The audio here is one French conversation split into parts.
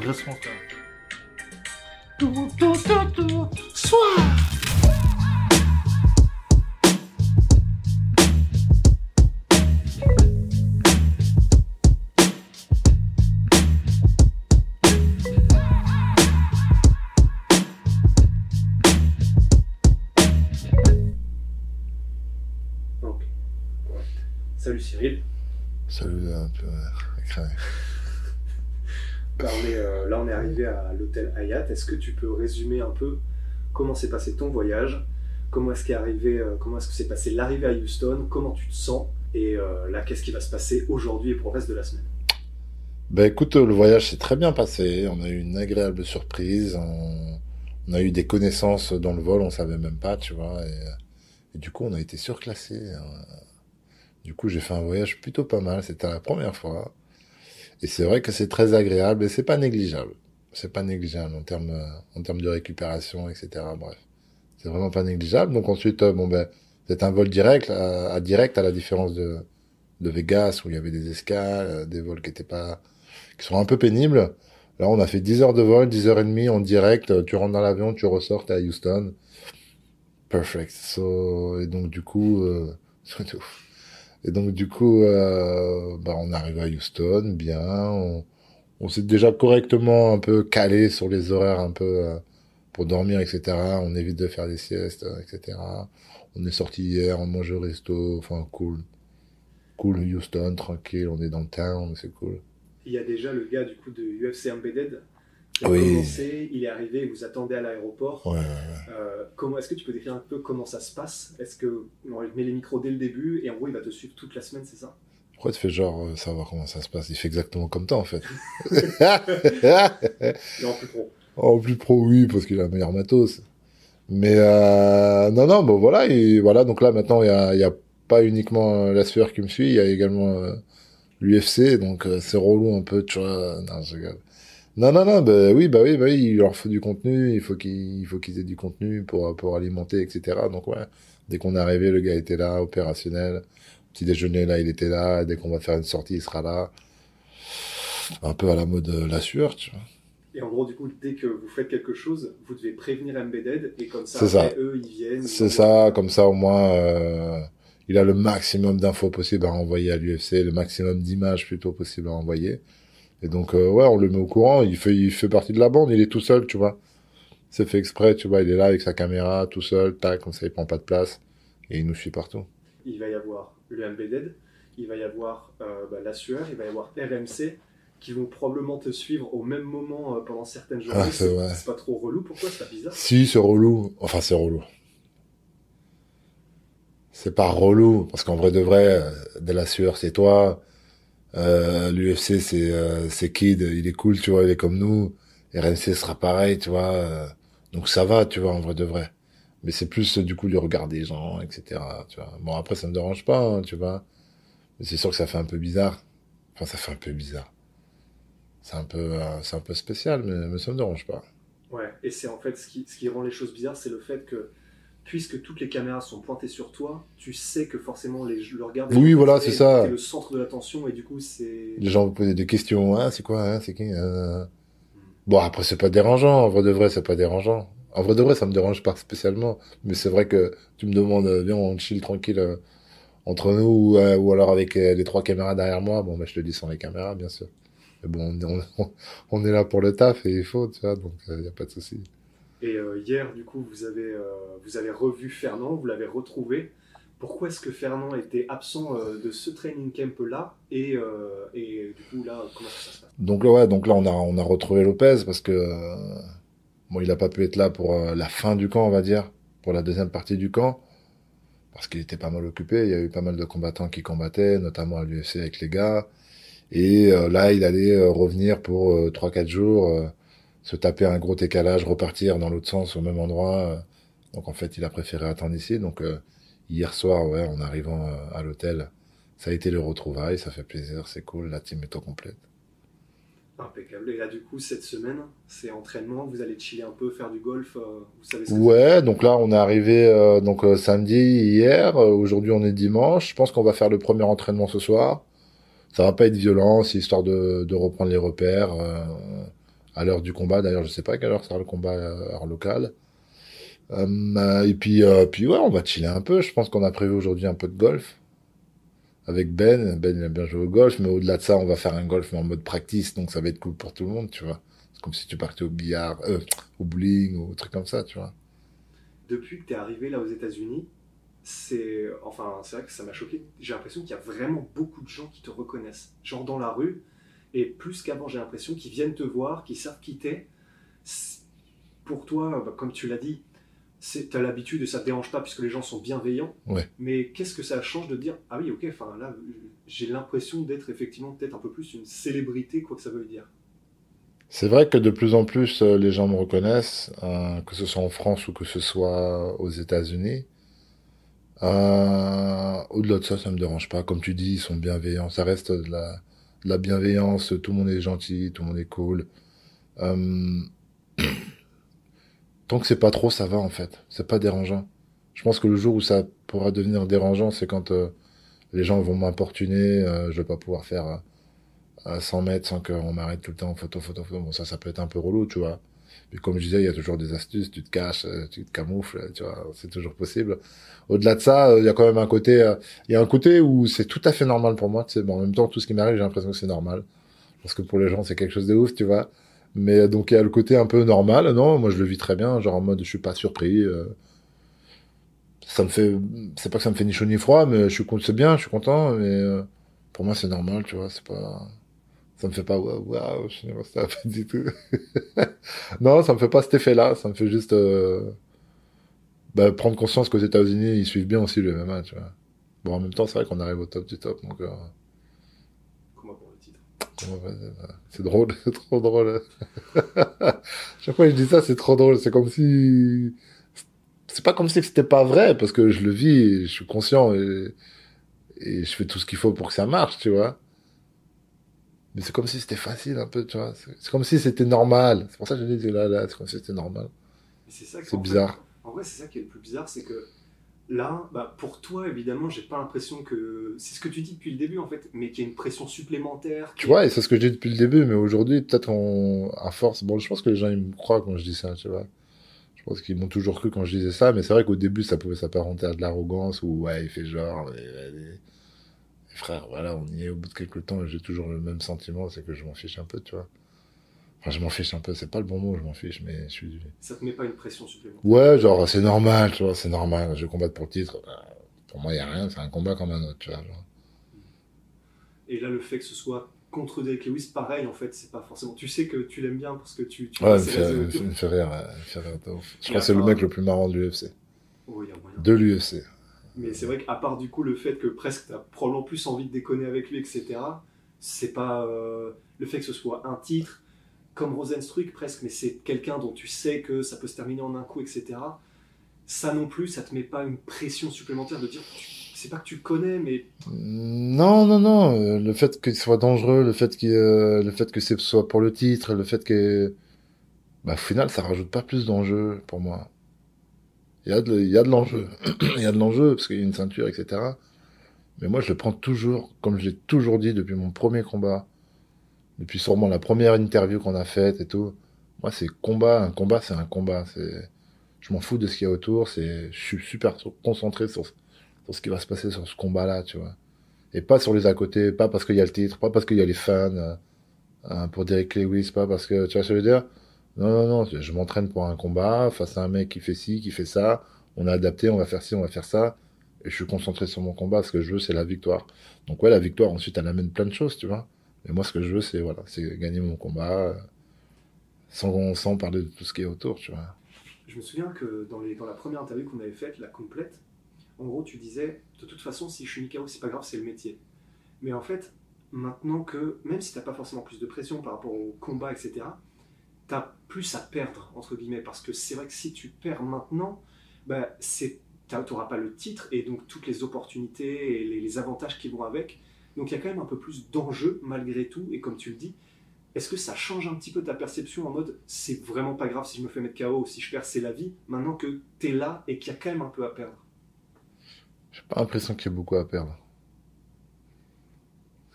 Responsable. Ok. Salut Cyril. Salut, un peu euh, euh, là, on est arrivé à l'hôtel Hayat. Est-ce que tu peux résumer un peu comment s'est passé ton voyage? Comment est-ce qu'est arrivé, euh, comment est-ce que s'est passé l'arrivée à Houston? Comment tu te sens? Et euh, là, qu'est-ce qui va se passer aujourd'hui et pour le reste de la semaine? Ben écoute, le voyage s'est très bien passé. On a eu une agréable surprise. On, a eu des connaissances dans le vol, on savait même pas, tu vois. Et, et du coup, on a été surclassé. Du coup, j'ai fait un voyage plutôt pas mal. C'était la première fois. Et c'est vrai que c'est très agréable et c'est pas négligeable. C'est pas négligeable en termes, euh, en termes de récupération, etc. Bref. C'est vraiment pas négligeable. Donc ensuite, euh, bon ben, c'est un vol direct, à, à direct à la différence de, de Vegas où il y avait des escales, euh, des vols qui étaient pas, qui sont un peu pénibles. Là, on a fait 10 heures de vol, 10 heures et demie en direct. Tu rentres dans l'avion, tu ressors, t'es à Houston. Perfect. So, et donc, du coup, euh. Et donc, du coup, euh, bah, on arrive à Houston, bien. On, s'est déjà correctement un peu calé sur les horaires un peu euh, pour dormir, etc. On évite de faire des siestes, etc. On est sorti hier, on mange au resto, enfin, cool. Cool, Houston, tranquille, on est dans le town, c'est cool. Il y a déjà le gars du coup de UFC Embedded qui a Oui. commencé, il est arrivé, il vous attendait à l'aéroport. Ouais, ouais, ouais. Euh, comment est-ce que tu peux décrire un peu comment ça se passe? Est-ce que on met les micros dès le début et en gros il va te suivre toute la semaine, c'est ça? Pourquoi tu fais genre euh, savoir comment ça se passe? Il fait exactement comme toi en fait. Et en plus pro. en plus pro, oui, parce qu'il a le meilleur matos. Mais euh, non, non, bon voilà, et voilà. Donc là maintenant, il y a, il y a pas uniquement la sueur qui me suit, il y a également l'UFC, donc c'est relou un peu, tu vois. Non, je rigole. Non, non, non, bah oui, bah oui, bah oui, il leur faut du contenu, il faut qu'ils, qu'ils aient du contenu pour pour alimenter, etc. Donc ouais, dès qu'on est arrivé, le gars était là, opérationnel. Petit déjeuner là, il était là. Dès qu'on va faire une sortie, il sera là. Un peu à la mode euh, la sueur, tu vois. Et en gros, du coup, dès que vous faites quelque chose, vous devez prévenir Embedded et comme ça, après, ça. eux, ils viennent. C'est ça, comme ça au moins, euh, il a le maximum d'infos possible à envoyer à l'UFC, le maximum d'images plutôt possible à envoyer. Et donc, euh, ouais, on le met au courant, il fait, il fait partie de la bande, il est tout seul, tu vois. C'est fait exprès, tu vois, il est là avec sa caméra, tout seul, tac, comme ça il prend pas de place, et il nous suit partout. Il va y avoir le Embedded, il va y avoir euh, bah, la sueur, il va y avoir RMC qui vont probablement te suivre au même moment euh, pendant certaines journées. Ah, c'est vrai. c'est pas trop relou, pourquoi? C'est pas bizarre Si, c'est relou. Enfin, c'est relou. C'est pas relou, parce qu'en vrai de vrai, de la sueur, c'est toi. Euh, L'UFC, c'est euh, c'est Kid, il est cool, tu vois, il est comme nous. RMC sera pareil, tu vois. euh, donc ça va, tu vois, en vrai de vrai. Mais c'est plus, du coup, de regarder les gens, etc. Tu vois. Bon, après, ça me dérange pas, hein, tu vois. Mais c'est sûr que ça fait un peu bizarre. Enfin, ça fait un peu bizarre. C'est un peu, c'est un peu spécial, mais, mais ça me dérange pas. Ouais, et c'est en fait ce qui, ce qui rend les choses bizarres, c'est le fait que puisque toutes les caméras sont pointées sur toi, tu sais que forcément les, le regard des Oui, voilà, est- c'est ça. le centre de l'attention et du coup c'est Les gens vous posaient des questions, hein, c'est quoi, hein, c'est qui euh... Bon, après, c'est pas dérangeant, en vrai de vrai, c'est pas dérangeant. En vrai de vrai, ça me dérange pas spécialement. Mais c'est vrai que tu me demandes, euh, viens, on chill tranquille euh, entre nous, ou, euh, ou alors avec euh, les trois caméras derrière moi. Bon, bah, je te dis sans les caméras, bien sûr. Mais bon, on, on, on est là pour le taf et il faut, tu vois, donc il y a pas de souci. Et euh, hier, du coup, vous avez, euh, vous avez revu Fernand, vous l'avez retrouvé. Pourquoi est-ce que Fernand était absent euh, de ce training camp-là et, euh, et du coup, là, comment ça se passe? Donc là, donc là, on a, on a retrouvé Lopez parce que, bon, il a pas pu être là pour la fin du camp, on va dire, pour la deuxième partie du camp, parce qu'il était pas mal occupé. Il y a eu pas mal de combattants qui combattaient, notamment à l'UFC avec les gars. Et là, il allait revenir pour euh, 3-4 jours, euh, se taper un gros décalage, repartir dans l'autre sens au même endroit. euh. Donc en fait, il a préféré attendre ici. Donc euh, hier soir, ouais, en arrivant euh, à l'hôtel, ça a été le retrouvail, ça fait plaisir, c'est cool, la team est au complète. Impeccable. Et là, du coup, cette semaine, c'est entraînement. Vous allez chiller un peu, faire du golf. euh, vous savez ce que Ouais, donc là on est arrivé euh, donc euh, samedi hier, Euh, aujourd'hui on est dimanche. Je pense qu'on va faire le premier entraînement ce soir. Ça va pas être violent, c'est histoire de, de reprendre les repères euh, à l'heure du combat. D'ailleurs, je sais pas à quelle heure sera le combat euh, heure locale. Euh, et puis euh, puis ouais, on va chiller un peu. Je pense qu'on a prévu aujourd'hui un peu de golf avec Ben. Ben il aime bien jouer au golf, mais au-delà de ça, on va faire un golf en mode practice, donc ça va être cool pour tout le monde, tu vois. C'est comme si tu partais au billard, au bowling ou truc comme ça, tu vois. Depuis que tu es arrivé là aux États-Unis, c'est enfin c'est vrai que ça m'a choqué. J'ai l'impression qu'il y a vraiment beaucoup de gens qui te reconnaissent, genre dans la rue, et plus qu'avant, j'ai l'impression qu'ils viennent te voir, qu'ils savent qui t'es. Pour toi, bah, comme tu l'as dit, tu as l'habitude et ça te dérange pas puisque les gens sont bienveillants. Ouais. Mais qu'est-ce que ça change de dire ah oui ok, enfin là j'ai l'impression d'être effectivement peut-être un peu plus une célébrité quoi que ça veut dire. C'est vrai que de plus en plus euh, les gens me reconnaissent, euh, que ce soit en France ou que ce soit aux États-Unis. Euh, au-delà de ça, ça me dérange pas. Comme tu dis, ils sont bienveillants. Ça reste de la, la bienveillance. Tout le monde est gentil, tout le monde est cool. Euh, Tant que c'est pas trop, ça va en fait. C'est pas dérangeant. Je pense que le jour où ça pourra devenir dérangeant, c'est quand euh, les gens vont m'importuner. euh, je vais pas pouvoir faire euh, à 100 mètres sans qu'on m'arrête tout le temps photo, photo, photo. Bon, ça, ça peut être un peu relou, tu vois. Mais comme je disais, il y a toujours des astuces. Tu te caches, euh, tu te camoufles, tu vois. C'est toujours possible. Au-delà de ça, euh, il y a quand même un côté, euh, il y a un côté où c'est tout à fait normal pour moi, tu sais. Bon, en même temps, tout ce qui m'arrive, j'ai l'impression que c'est normal. Parce que pour les gens, c'est quelque chose de ouf, tu vois. Mais donc, il y a le côté un peu normal. Non, moi, je le vis très bien. Genre en mode, je suis pas surpris. euh, ça me fait, c'est pas que ça me fait ni chaud ni froid, mais je suis c'est bien, je suis content. Mais pour moi, c'est normal, tu vois. C'est pas, ça me fait pas waouh, waouh, je sais pas, ça pas du tout. non, ça me fait pas cet effet-là. Ça me fait juste euh, bah, prendre conscience qu'aux États-Unis, ils suivent bien aussi le MMA, tu vois. Bon, en même temps, c'est vrai qu'on arrive au top du top, donc euh, Comment pour le titre? euh, c'est drôle, c'est trop drôle. Chaque fois que je dis ça, c'est trop drôle. C'est comme si, c'est pas comme si c'était pas vrai, parce que je le vis, je suis conscient et, et je fais tout ce qu'il faut pour que ça marche, tu vois. Mais c'est comme si c'était facile un peu, tu vois. C'est comme si c'était normal. C'est pour ça que je dis là, là, c'est comme si c'était normal. C'est fait, bizarre. En vrai, c'est ça qui est le plus bizarre, c'est que là, bah, pour toi, évidemment, j'ai pas l'impression que c'est ce que tu dis depuis le début, en fait, mais qu'il y a une pression supplémentaire. Tu vois, et c'est ce que je dis depuis le début, mais aujourd'hui, peut-être on, à force, bon, je pense que les gens, ils me croient quand je dis ça, tu vois. Je pense qu'ils m'ont toujours cru quand je disais ça, mais c'est vrai qu'au début, ça pouvait s'apparenter à de l'arrogance, ou ouais, il fait genre, mais, allez. Frère, voilà, on y est au bout de quelques temps, et j'ai toujours le même sentiment, c'est que je m'en fiche un peu, tu vois. Enfin, je m'en fiche un peu, c'est pas le bon mot, je m'en fiche, mais je suis, Ça te met pas une pression supplémentaire? ouais, genre, c'est normal, tu vois, c'est normal, je vais combattre pour le titre. Euh, Pour moi, il y a rien, c'est un combat comme un autre, tu vois. genre. Et là, le fait que ce soit contre Derek Lewis, pareil, en fait, c'est pas forcément. Tu sais que tu l'aimes bien parce que tu. tu Ouais, il me fait, rire, il me fait rire. Je crois que c'est le mec le plus marrant de l'UFC. Oui, il y a moyen. De l'UFC. Mais c'est vrai qu'à part du coup le fait que presque t'as probablement plus envie de déconner avec lui, etc., c'est pas euh, le fait que ce soit un titre comme Rosenstruck presque, mais c'est quelqu'un dont tu sais que ça peut se terminer en un coup, etc. Ça non plus, ça te met pas une pression supplémentaire de dire, c'est pas que tu connais, mais Non, non, non. euh, Le fait qu'il soit dangereux, le fait qu'il, euh, le fait que ce soit pour le titre, le fait que, bah, au final, ça rajoute pas plus d'enjeu pour moi. Il y a de, l'enjeu. il y a de l'enjeu parce qu'il y a une ceinture, etc. Mais moi, je le prends toujours, comme je l'ai toujours dit depuis mon premier combat, depuis sûrement la première interview qu'on a faite et tout. Moi, c'est combat. Un combat, c'est un combat. C'est, je m'en fous de ce qu'il y a autour. C'est, je suis super concentré sur, sur ce qui va se passer sur ce combat-là, tu vois. Et pas sur les à côté, pas parce qu'il y a le titre, pas parce qu'il y a les fans euh, pour Derek Lewis, pas parce que, tu vois ce que je veux dire? Non, non, non, je m'entraîne pour un combat face à un mec qui fait ci, qui fait ça, on a adapté, on va faire ci, on va faire ça, et je suis concentré sur mon combat, ce que je veux, c'est la victoire. Donc ouais, la victoire, ensuite, elle amène plein de choses, tu vois. Mais moi, ce que je veux, c'est, voilà, c'est gagner mon combat, euh, sans, sans parler de tout ce qui est autour, tu vois. je me souviens que dans, les, dans la première interview qu'on avait faite, la complète, en gros tu disais, de toute façon si je suis mis KO c'est pas grave, c'est le métier. Mais en fait, maintenant que, même si tu n'as pas forcément plus de pression par rapport au combat, etc., tu as plus à perdre, entre guillemets, parce que c'est vrai que si tu perds maintenant, bah, tu n'auras pas le titre et donc toutes les opportunités et les, avantages qui vont avec. Donc il y a quand même un peu plus d'enjeu malgré tout, et comme tu le dis, est-ce que ça change un petit peu ta perception en mode c'est vraiment pas grave si je me fais mettre KO ou si je perds, c'est la vie, maintenant que tu es là et qu'il y a quand même un peu à perdre? J'ai pas l'impression qu'il y ait beaucoup à perdre.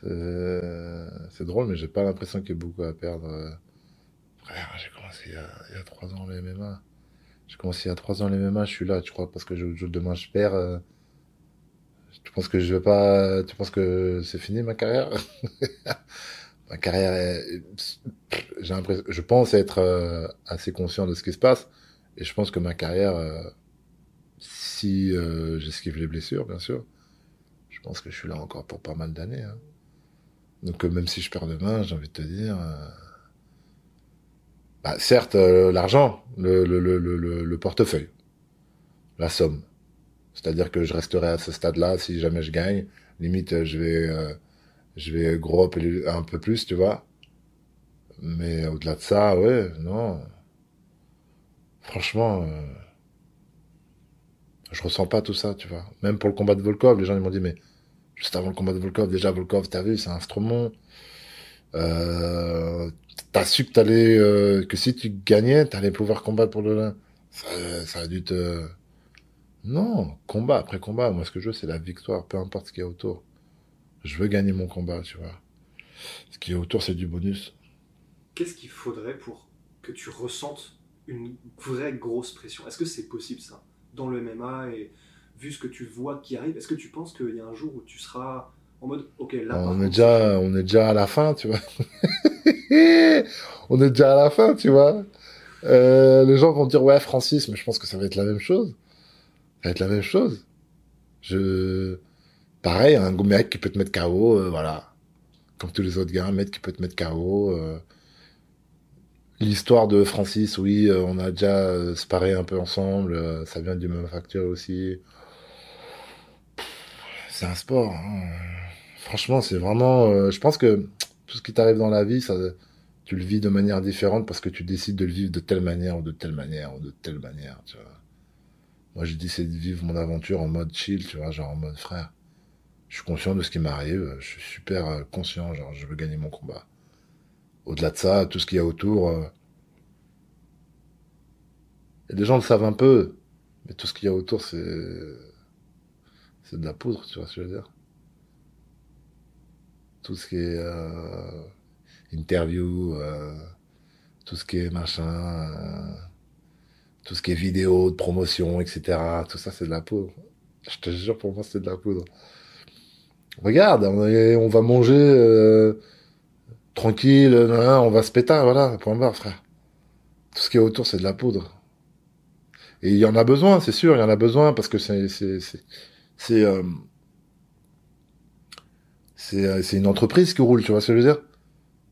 C'est drôle, mais j'ai pas l'impression qu'il y ait beaucoup à perdre. Frère, j'ai commencé il y, a, trois ans les MMA. J'ai commencé il y a trois ans les MMA, je suis là, tu crois, parce que je, demain je perds. Euh, tu penses que je vais pas. Tu penses que c'est fini ma carrière? Ma carrière est. J'ai l'impression. Je pense être euh, assez conscient de ce qui se passe. Et je pense que ma carrière, euh, si j'esquive les blessures, bien sûr, je pense que je suis là encore pour pas mal d'années. Hein. Donc même si je perds demain, j'ai envie de te dire, euh, bah, certes euh, l'argent, le, le, le, le, portefeuille, la somme. C'est-à-dire que je resterai à ce stade-là si jamais je gagne. Limite, je vais, euh, je vais gros un peu plus, tu vois. Mais au-delà de ça, ouais, non. Franchement, je ressens pas tout ça, tu vois. Même pour le combat de Volkov, les gens ils m'ont dit mais juste avant le combat de Volkov. Déjà, Volkov, t'as vu, c'est un instrument. Euh, t'as su que t'allais, euh, que si tu gagnais, t'allais pouvoir combattre pour le Ça, ça a dû te... Non, combat après combat. Moi, ce que je veux, c'est la victoire, peu importe ce qu'il y a autour. Je veux gagner mon combat, tu vois. Ce qui est autour, c'est du bonus. Qu'est-ce qu'il faudrait pour que tu ressentes une vraie grosse pression? Est-ce que c'est possible, ça, dans le MMA et vu ce que tu vois qui arrive, est-ce que tu penses qu'il y a un jour où tu seras en mode, ok, là. On est déjà, on est déjà à la fin, tu vois. on est déjà à la fin, tu vois. Euh, les gens vont dire ouais Francis, mais je pense que ça va être la même chose. Ça va être la même chose. Je, pareil, un mec qui peut te mettre KO, euh, voilà, comme tous les autres gars, un mec qui peut te mettre KO. Euh. L'histoire de Francis, oui, on a déjà sparé un peu ensemble, ça vient du même facteur aussi c'est un sport. Hein. Franchement, c'est vraiment. Euh, je pense que tout ce qui t'arrive dans la vie, ça, tu le vis de manière différente parce que tu décides de le vivre de telle manière ou de telle manière ou de telle manière. Tu vois. Moi, j'ai décidé de vivre mon aventure en mode chill, tu vois, genre en mode frère. Je suis conscient de ce qui m'arrive. Je suis super euh, conscient, genre je veux gagner mon combat. Au-delà de ça, tout ce qu'il y a autour. Euh... Et les gens le savent un peu, mais tout ce qu'il y a autour, c'est c'est de la poudre, tu vois ce que je veux dire Tout ce qui est euh, interview, euh, tout ce qui est machin, euh, tout ce qui est vidéo de promotion, etc. Tout ça, c'est de la poudre. Je te jure, pour moi, c'est de la poudre. Regarde, on, va manger tranquille, on va se péter, voilà, point barre, frère. Tout ce qui est autour, c'est de la poudre. Et il y en a besoin, c'est sûr, il y en a besoin parce que c'est c'est euh, euh, c'est une entreprise qui roule, tu vois ce que je veux dire?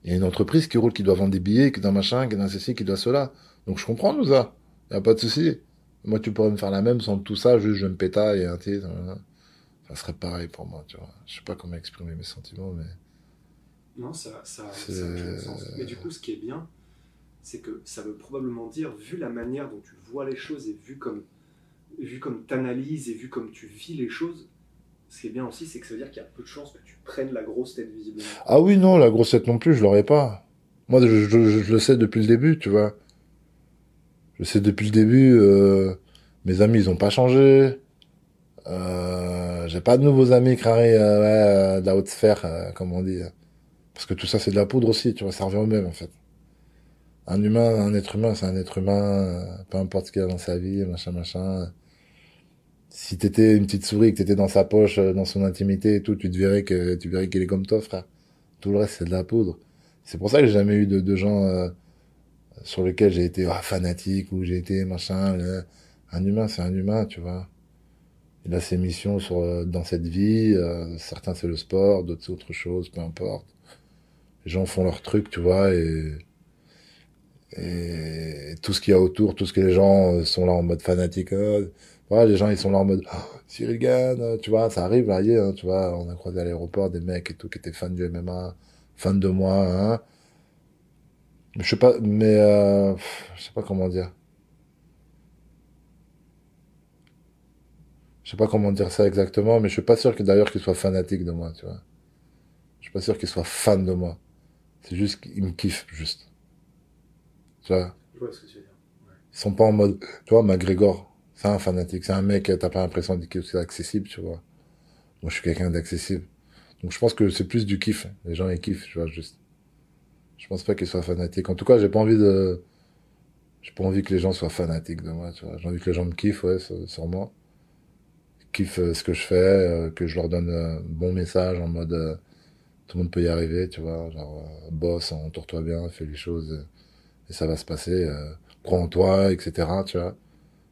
Il y a une entreprise qui roule, qui doit vendre des billets, qui doit machin, qui doit ceci, qui doit cela. Donc je comprends tout ça. Y a pas de souci. Moi, tu pourrais me faire la même sans tout ça, juste je me pétaille et un titre. Ça serait pareil pour moi, tu vois. Je sais pas comment exprimer mes sentiments, mais. Non, ça, ça, ça a sens. Mais du coup, ce qui est bien, c'est que ça veut probablement dire, vu la manière dont tu vois les choses et vu comme vu comme tu analyses et vu comme tu vis les choses, ce qui est bien aussi, c'est que ça veut dire qu'il y a peu de chances que tu prennes la grosse tête visiblement. Ah oui, non, la grosse tête non plus, je l'aurais pas. Moi, je, le sais depuis le début, tu vois. Je sais depuis le début, euh, mes amis, ils ont pas changé. Euh, j'ai pas de nouveaux amis carrés euh, de la haute sphère, euh, comme on dit. Parce que tout ça, c'est de la poudre aussi, tu vois, ça revient au même, en fait. Un humain, un être humain, c'est un être humain, peu importe ce qu'il a dans sa vie, machin, machin si t'étais une petite souris, que t'étais dans sa poche, euh, dans son intimité et tout, tu te verrais que tu verrais qu'il est comme toi, frère. Tout le reste, c'est de la poudre. C'est pour ça que j'ai jamais eu de, de gens euh, sur lesquels j'ai été ah, fanatique ou j'ai été machin. un humain, c'est un humain, tu vois. Il a ses missions sur, euh, dans cette vie. certains, c'est le sport, d'autres, c'est autre chose, peu importe. Les gens font leur truc, tu vois, et, et tout ce qu'il y a autour, tout ce que les gens sont là en mode fanatique. Oh, Voilà, les gens, ils sont là en mode, oh, Cyril Gann, euh, tu vois, ça arrive, là, hein, tu vois, on a croisé à l'aéroport des mecs et tout qui étaient fans du MMA, fans de moi, hein. Je sais pas, mais, euh, je sais pas comment dire. Je sais pas comment dire ça exactement, mais je suis pas sûr que d'ailleurs qu'ils soient fanatiques de moi, tu vois. Je suis pas sûr qu'ils soient fans de moi. C'est juste qu'ils me kiffent, juste. Tu vois? Je vois ce que tu veux dire. Ils sont pas en mode, tu vois, McGregor, c'est un fanatique, c'est un mec, t'as pas l'impression que c'est accessible, tu vois. Moi, je suis quelqu'un d'accessible. Donc, je pense que c'est plus du kiff. Les gens, ils kiffent, tu vois, juste. Je pense pas qu'ils soient fanatiques. En tout cas, j'ai pas envie de, j'ai pas envie que les gens soient fanatiques de moi, tu vois. J'ai envie que les gens me kiffent, ouais, sûrement. Kiffent euh, ce que je fais, euh, que je leur donne un bon message en mode, euh, tout le monde peut y arriver, tu vois. Genre, bosse, entoure-toi bien, fais les choses, et ça va se passer. crois en toi, etc., tu vois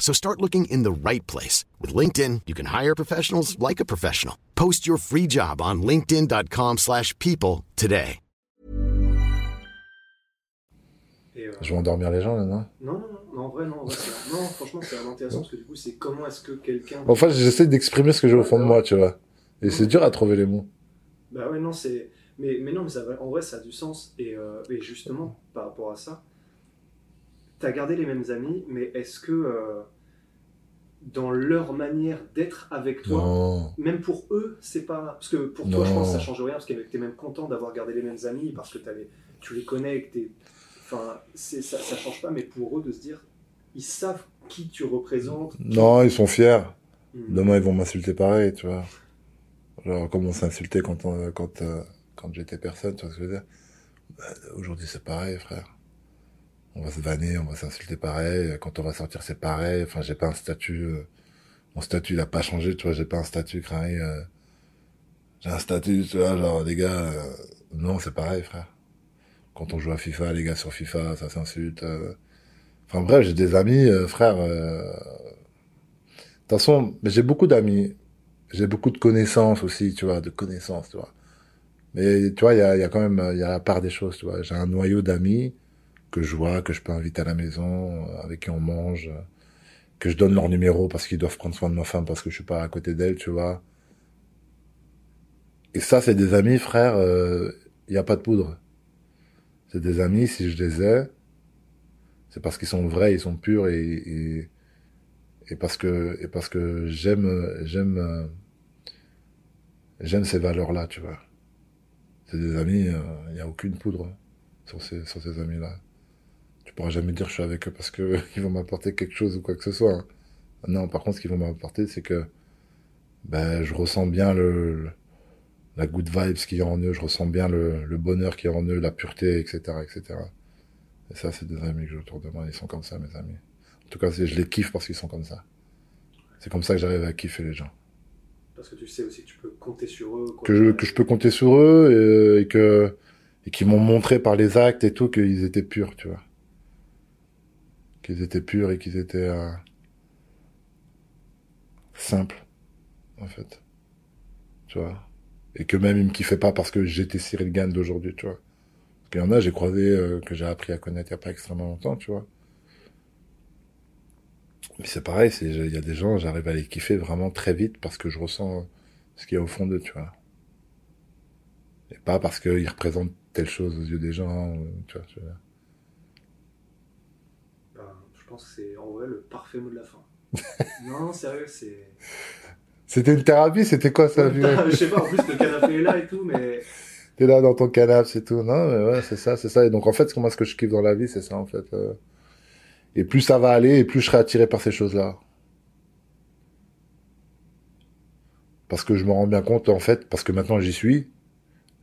So start looking in the right place. With LinkedIn, you can hire professionals like a professional. Post your free job on linkedin.com slash people today. Euh... Je vais endormir les gens, là, non? Non, non, non, en vrai, non. En vrai, non, franchement, c'est intéressant parce que du coup, c'est comment est-ce que quelqu'un... Enfin, j'essaie d'exprimer ce que j'ai au fond de moi, tu vois. Et c'est dur à trouver les mots. Bah ouais, non, c'est... Mais, mais non, mais ça, en vrai, ça a du sens. Et, euh, et justement, par rapport à ça, tu as gardé les mêmes amis, mais est-ce que euh, dans leur manière d'être avec toi, même pour eux, c'est pas. Parce que pour toi, je pense que ça change rien, parce que tu es même content d'avoir gardé les mêmes amis, parce que tu les connais, que Enfin, ça, ça change pas, mais pour eux, de se dire, ils savent qui tu représentes. Non, ils sont fiers. Hmm. Demain, ils vont m'insulter pareil, tu vois. Genre, comme on s'insultait quand, quand, euh, quand j'étais personne, tu vois ce que je veux dire? Bah, aujourd'hui, c'est pareil, frère on va se vanner, on va s'insulter pareil. Quand on va sortir, c'est pareil. Enfin, j'ai pas un statut. Euh, mon statut, il a pas changé, tu vois. J'ai pas un statut, craint. Euh, j'ai un statut, tu vois, genre, les gars. Euh, non, c'est pareil, frère. Quand on joue à FIFA, les gars sur FIFA, ça s'insulte. Enfin, bref, j'ai des amis, frère. De toute façon, j'ai beaucoup d'amis. J'ai beaucoup de connaissances aussi, tu vois, de connaissances, tu vois. Mais tu vois, il y a, y a quand même, il y a la part des choses, tu vois. J'ai un noyau d'amis que je vois, que je peux inviter à la maison, euh, avec qui on mange, que je donne leur numéro parce qu'ils doivent prendre soin de ma femme parce que je suis pas à côté d'elle, tu vois. Et ça, c'est des amis, frère, il euh, n'y a pas de poudre. C'est des amis, si je les ai, c'est parce qu'ils sont vrais, ils sont purs et, et, et parce que, et parce que j'aime, j'aime, euh, j'aime ces valeurs-là, tu vois. C'est des amis, il n'y a aucune poudre sur ces, sur ces amis-là tu pourras jamais dire je suis avec eux parce que ils vont m'apporter quelque chose ou quoi que ce soit. Hein. Non, par contre, ce qu'ils vont m'apporter, c'est que ben, je ressens bien le, la good vibes qu'il y a en eux, je ressens bien le, le bonheur qu'il y a en eux, la pureté, etc., etc. Et ça, c'est des amis que j'ai autour de moi, ils sont comme ça, mes amis. En tout cas, je les kiffe parce qu'ils sont comme ça. C'est comme ça que j'arrive à kiffer les gens. Parce que tu sais aussi que tu peux compter sur eux. que, je, que je peux compter sur eux et, et que et qu'ils m'ont montré par les actes et tout qu'ils étaient purs, tu vois qu'ils étaient purs et qu'ils étaient euh, simples, en fait. Tu vois. Et que même ils me kiffaient pas parce que j'étais Cyril Gann d'aujourd'hui, tu vois. Parce qu'il y en a, j'ai croisé, euh, que j'ai appris à connaître il y a pas extrêmement longtemps, tu vois. Mais c'est pareil, il y a des gens, j'arrive à les kiffer vraiment très vite parce que je ressens ce qu'il y a au fond d'eux, tu vois. Et pas parce qu'ils représentent telle chose aux yeux des gens, pense que c'est en vrai le parfait mot de la fin. non, sérieux, c'est. C'était une thérapie, c'était quoi ça Je sais pas, en plus le canapé est là et tout, mais. T'es là dans ton canapé, c'est tout. Non, mais ouais, c'est ça, c'est ça. Et donc en fait, comment ce que je kiffe dans la vie, c'est ça en fait. Euh. Et plus ça va aller, et plus je serai attiré par ces choses-là. Parce que je me rends bien compte, en fait, parce que maintenant j'y suis,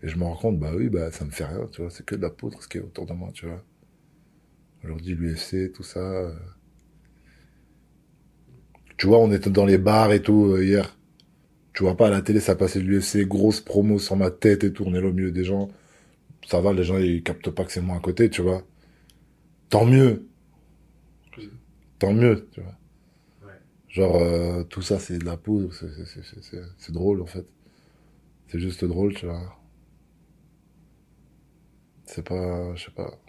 et je me rends compte, bah oui, bah ça me fait rien, tu vois, c'est que de la poudre ce qui est autour de moi, tu vois. Aujourd'hui, l'UFC, tout ça. Euh, Tu vois, on était dans les bars et tout euh, hier. Tu vois pas à la télé, ça passait de l'UFC, grosse promo sur ma tête et tout, on est là au milieu des gens. Ça va, les gens ils captent pas que c'est moi à côté, tu vois. Tant mieux. Tant mieux, tu vois. Genre, euh, tout ça, c'est de la poudre, c'est drôle, en fait. C'est juste drôle, tu vois. C'est pas, je sais pas.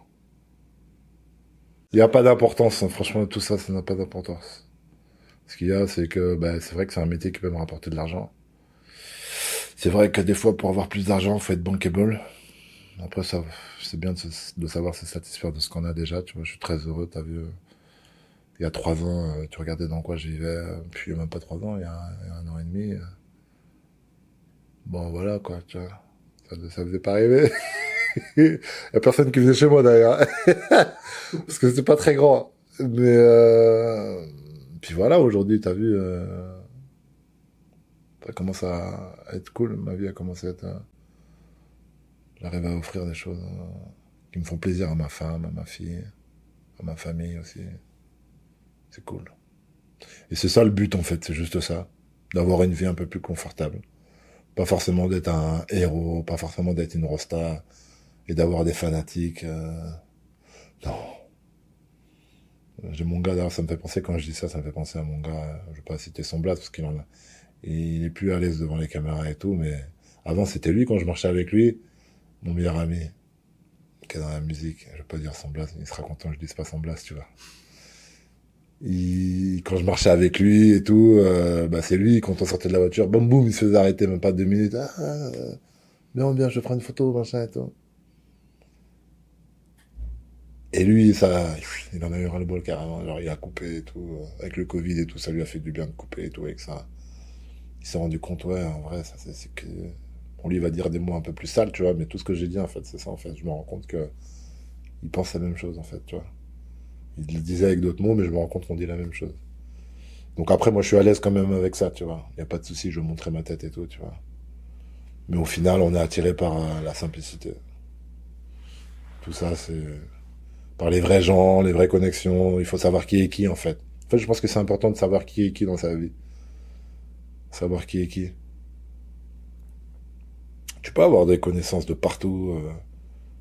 Il n'y a pas d'importance, hein. franchement, tout ça, ça n'a pas d'importance. Ce qu'il y a, c'est que, bah, c'est vrai que c'est un métier qui peut me rapporter de l'argent. C'est vrai que des fois, pour avoir plus d'argent, faut être bankable. Après, ça, c'est bien de, de, savoir se satisfaire de ce qu'on a déjà, tu vois. Je suis très heureux, t'as vu. Euh, il y a trois ans, euh, tu regardais dans quoi j'y vais, euh, puis il n'y a même pas trois ans, il y, a un, an et demi. Bon, voilà, quoi, tu vois. Ça, ça faisait pas rêver. il y a personne qui venait chez moi, d'ailleurs. Parce que c'était pas très grand. Mais, euh... puis voilà, aujourd'hui, t'as vu, euh... ça commence à être cool. Ma vie a commencé à être, j'arrive à offrir des choses qui me font plaisir à ma femme, à ma fille, à ma famille aussi. C'est cool. Et c'est ça le but en fait, c'est juste ça. D'avoir une vie un peu plus confortable. Pas forcément d'être un héros, pas forcément d'être une rosta et d'avoir des fanatiques. Euh... Non. J'ai mon gars, d'ailleurs, ça me fait penser, quand je dis ça, ça me fait penser à mon gars, je vais pas citer son blast parce qu'il en a. Il est plus à l'aise devant les caméras et tout, mais avant c'était lui, quand je marchais avec lui, mon meilleur ami, qui est dans la musique. Je vais pas dire son blast, il sera content que je dise pas son blast, tu vois quand je marchais avec lui et tout, euh, bah c'est lui, quand on sortait de la voiture, boum boum, il se faisait arrêter même pas deux minutes. Ah, euh, bien, bien, je prends une photo, machin et tout. Et lui, ça, il en a eu ras le bol carrément. Genre, il a coupé et tout. Avec le Covid et tout, ça lui a fait du bien de couper et tout avec ça. Il s'est rendu compte, ouais, en vrai, ça, c'est que, on lui va dire des mots un peu plus sales, tu vois, mais tout ce que j'ai dit, en fait, c'est ça, en fait. Je me rends compte que, il pense la même chose, en fait, tu vois. Il le disait avec d'autres mots, mais je me rends compte qu'on dit la même chose. Donc après, moi, je suis à l'aise quand même avec ça, tu vois. Il n'y a pas de souci, je montrer ma tête et tout, tu vois. Mais au final, on est attiré par euh, la simplicité. Tout ça, c'est par les vrais gens, les vraies connexions. Il faut savoir qui est qui, en fait. En fait, je pense que c'est important de savoir qui est qui dans sa vie. Savoir qui est qui. Tu peux avoir des connaissances de partout. Euh,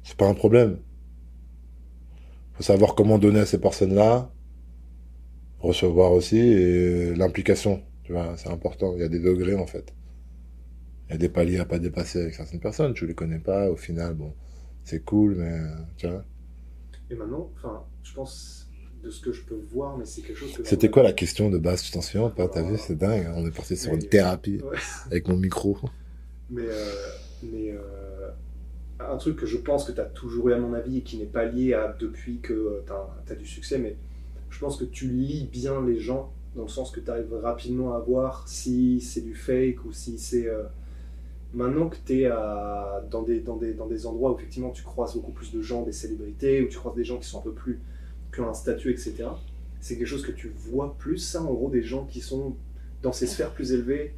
c'est pas un problème faut savoir comment donner à ces personnes-là, recevoir aussi, et l'implication, tu vois, c'est important. Il y a des degrés, en fait. Il y a des paliers à pas dépasser avec certaines personnes. Tu les connais pas, au final, bon, c'est cool, mais, tu vois. Et maintenant, enfin, je pense de ce que je peux voir, mais c'est quelque chose que... C'était quoi la question de base? Tu t'en souviens pas? T'as vu? C'est dingue. Hein. On est parti sur une thérapie avec mon micro. Mais, euh, mais euh, un truc que je pense que tu as toujours eu à mon avis et qui n'est pas lié à depuis que tu as, du succès, mais je pense que tu lis bien les gens dans le sens que tu arrives rapidement à voir si c'est du fake ou si c'est... Euh, maintenant que tu es dans, des, dans, des, endroits où effectivement tu croises beaucoup plus de gens, des célébrités, où tu croises des gens qui sont un peu plus... qui ont un statut, etc. C'est quelque chose que tu vois plus, ça, en gros, des gens qui sont dans ces sphères plus élevées,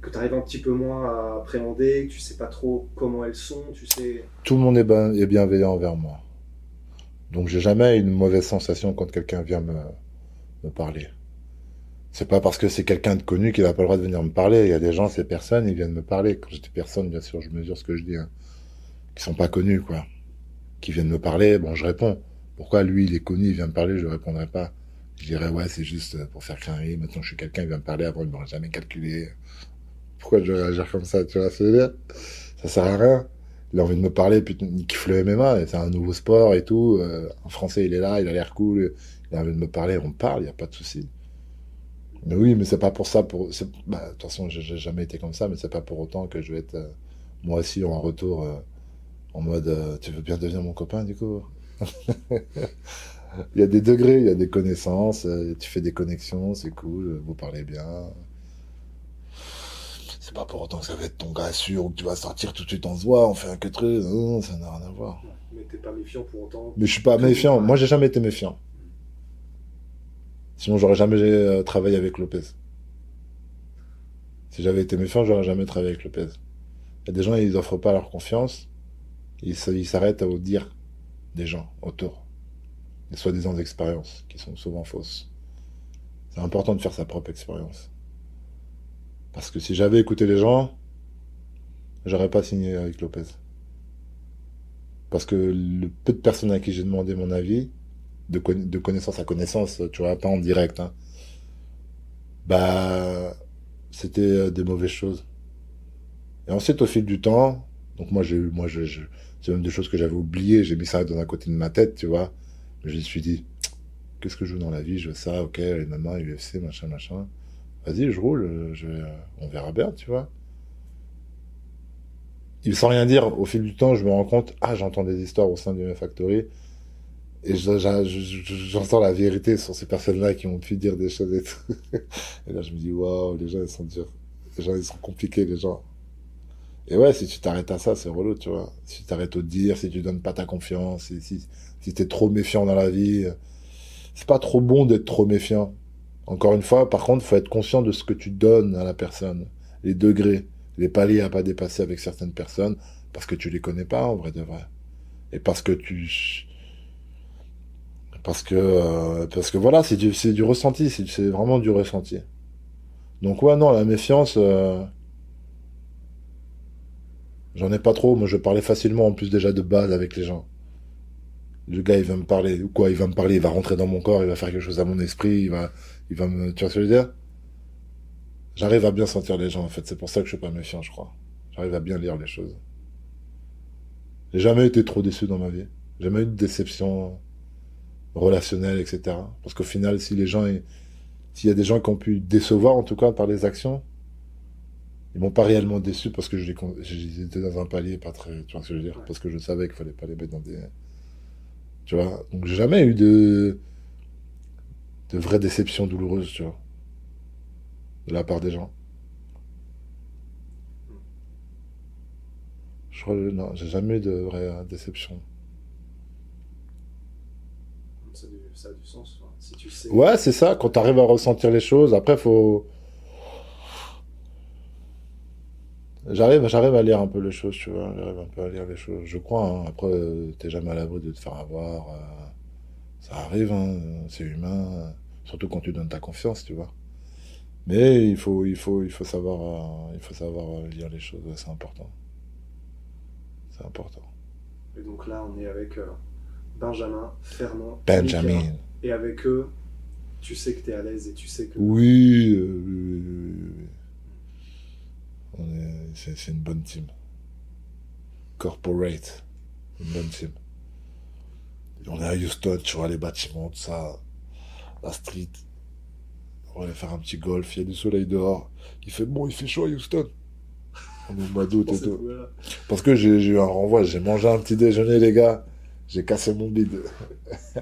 que tu arrives un petit peu moins à appréhender, que tu sais pas trop comment elles sont, tu sais. Tout le monde est, bienveillant envers moi. Donc j'ai jamais une mauvaise sensation quand quelqu'un vient me parler. C'est pas parce que c'est quelqu'un de connu qu'il n'a pas le droit de venir me parler. Il y a des gens, ces personnes, ils viennent me parler. Quand j'étais personne, bien sûr, je mesure ce que je dis, hein. qui sont pas connus, quoi. Qui viennent me parler, bon, je réponds. Pourquoi lui, il est connu, il vient me parler, je répondrai pas. Je dirais, ouais, c'est juste pour faire craindre. Maintenant, je suis quelqu'un, il vient me parler, avant, il m'aurait jamais calculé pourquoi je réagir comme ça, tu vois ce dire? Ça sert à rien. Il a envie de me parler, puis il kiffe le MMA, c'est un nouveau sport et tout. Euh, en français, il est là, il a l'air cool, il a envie de me parler, on parle, il n'y a pas de souci. Mais oui, mais c'est pas pour ça, pour, bah, de toute façon, j'ai jamais été comme ça, mais c'est pas pour autant que je vais être, euh, moi aussi, en retour, euh, en mode, tu veux bien devenir mon copain, du coup? il y a des degrés, il y a des connaissances, tu fais des connexions, c'est cool, vous parlez bien, c'est pas pour autant que ça va être ton gars sûr ou que tu vas sortir tout de suite en se voit, on fait un que truc. Non, ça n'a rien à voir. Mais t'es pas méfiant pour autant. Mais je suis pas méfiant. Moi, j'ai jamais été méfiant. Sinon, j'aurais jamais euh, travaillé avec Lopez. Si j'avais été méfiant, j'aurais jamais travaillé avec Lopez. Il des gens, ils offrent pas leur confiance. Ils s'arrêtent au dire des gens autour. Les soi-disant expériences qui sont souvent fausses. C'est important de faire sa propre expérience. Parce que si j'avais écouté les gens, j'aurais pas signé avec Lopez. Parce que le peu de personnes à qui j'ai demandé mon avis, de, connaissance à connaissance, tu vois, pas en direct, hein, bah, c'était euh, des mauvaises choses. Et ensuite, au fil du temps, donc moi, j'ai eu, moi, je, c'est même des choses que j'avais oubliées, j'ai mis ça dans un côté de ma tête, tu vois. Je me suis dit, qu'est-ce que je joue dans la vie Je veux ça, ok, maman, UFC, machin, machin. Vas-y, je roule, je on verra bien, tu vois. Il sans rien dire, au fil du temps, je me rends compte, ah, j'entends des histoires au sein de Factory, et j'entends la vérité sur ces personnes-là qui ont pu dire des choses et tout. Et là, je me dis, waouh, les gens, ils sont durs. Les gens, ils sont compliqués, les gens. Et ouais, si tu t'arrêtes à ça, c'est relou, tu vois. Si tu t'arrêtes au dire, si tu donnes pas ta confiance, si, si, si t'es trop méfiant dans la vie, c'est pas trop bon d'être trop méfiant. Encore une fois, par contre, faut être conscient de ce que tu donnes à la personne. Les degrés, les paliers à pas dépasser avec certaines personnes, parce que tu les connais pas, en vrai de vrai. Et parce que tu, parce que, euh, parce que voilà, c'est du, c'est du ressenti, c'est vraiment du ressenti. Donc ouais, non, la méfiance, euh, J'en ai pas trop. Moi, je parlais facilement, en plus déjà de base avec les gens. Le gars, il va me parler, ou quoi, il va me parler, il va rentrer dans mon corps, il va faire quelque chose à mon esprit, il va, il va me, tu vois ce que je veux dire? J'arrive à bien sentir les gens, en fait. C'est pour ça que je suis pas méfiant, je crois. J'arrive à bien lire les choses. J'ai jamais été trop déçu dans ma vie. J'ai jamais eu de déception relationnelle, etc. Parce qu'au final, si les gens, s'il y a des gens qui ont pu décevoir, en tout cas, par les actions, ils m'ont pas réellement déçu parce que je les, j'étais dans un palier pas très, tu vois ce que je veux dire, parce que je savais qu'il fallait pas les mettre dans des, tu vois? Donc j'ai jamais eu de, de vraies déceptions douloureuses, tu vois, de la part des gens. Je crois, non, j'ai jamais eu de vraies déceptions. Ça a du, sens, si tu sais. Ouais, c'est ça, quand tu arrives à ressentir les choses, après faut, J'arrive, j'arrive à lire un peu les choses, tu vois. J'arrive un peu à lire les choses. Je crois. Hein. Après, t'es jamais à l'abri de te faire avoir. Euh, ça arrive, hein. c'est humain. Surtout quand tu donnes ta confiance, tu vois. Mais il faut, il faut, il faut savoir, euh, il faut savoir euh, lire les choses. c'est important. C'est important. Et donc là, on est avec Benjamin, Fernand, Benjamin. Et avec eux, tu sais que t'es à l'aise et tu sais que. Oui. oui c'est une bonne team. Corporate, une bonne team. On est à Houston, tu vois les bâtiments, tout ça, la street. On va aller faire un petit golf, il y a du soleil dehors. Il fait bon, il fait chaud à Houston. On est au mois d'août et tout. Parce que j'ai eu un renvoi, j'ai mangé un petit déjeuner, les gars. J'ai cassé mon bide.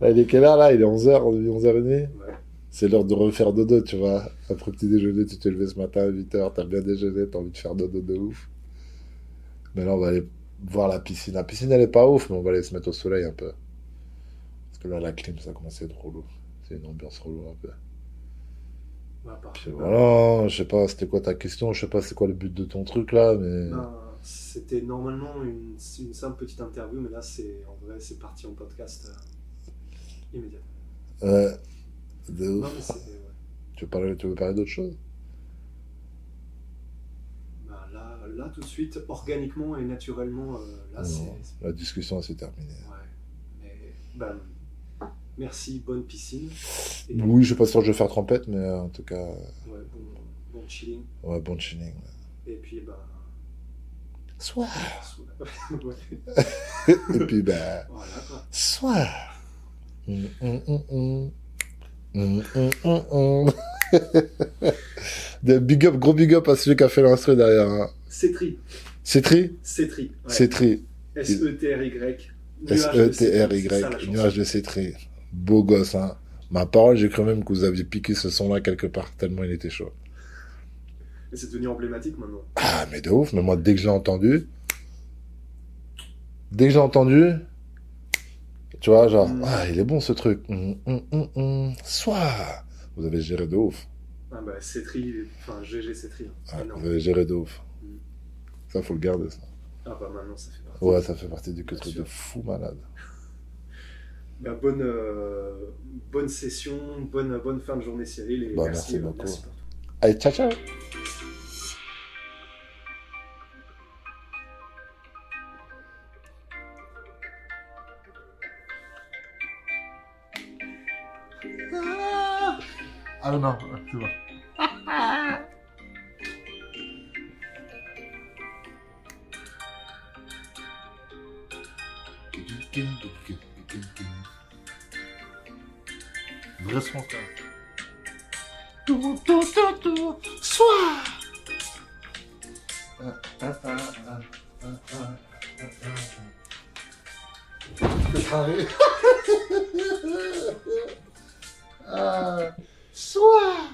là, il est quelle heure là? Il est 11h, 11h30 c'est l'heure de refaire dodo, tu vois. Après petit déjeuner, tu t'es levé ce matin à 8h, t'as bien déjeuné, t'as envie de faire dodo de ouf. Mais là, on va aller voir la piscine. La piscine, elle est pas ouf, mais on va aller se mettre au soleil un peu. Parce que là, la clim, ça commence à être relou. C'est une ambiance relou un peu. voilà, je sais pas, c'était quoi ta question, je sais pas c'est quoi le but de ton truc là, mais. C'était normalement une, simple petite interview, mais là, c'est en vrai, c'est parti en podcast euh, immédiat. Ouais. Tu veux parler, tu veux parler d'autre chose? Bah, là, là, tout de suite, organiquement et naturellement, euh, là. La discussion s'est terminée. Ouais. Mais, bah, merci, bonne piscine. Oui, je suis pas sûr que je vais faire trompette, mais en tout cas... Ouais, bon, bon chilling. Ouais, bon chilling. Et puis, bah... Soir. et puis, bah... Voilà, quoi. Soir. De big up, gros big up à celui qui a fait l'instru derrière. Hein. Cetri. Cetri Cetri. Cetri. S-E-T-R-Y. S-E-T-R-Y. Nuage de Cetri. Beau gosse, hein. Ma parole, j'ai cru même que vous aviez piqué ce son-là quelque part, tellement il était chaud. C'est devenu emblématique maintenant. Ah, mais de ouf. Mais moi, dès que je l'ai entendu, dès que j'ai entendu, tu vois, genre, mm. ah, il est bon ce truc. Mm, mm, Soit. Vous avez géré de ouf. Ah bah, Cetri, enfin, GG Cetri. Ah, vous avez géré de ouf. Ça, faut le garder, ça. Ah bah maintenant, ça fait partie. Ouais, ça fait partie du truc de fou malade. Bah, bonne, euh, bonne session, bonne, bonne fin de journée Cyril et Bah, merci, merci euh, beaucoup. merci pour tout. Allez, ciao, ciao non, c'est bon. Vrai son. Tout, tout, tout, tout, soir. Ah, ah,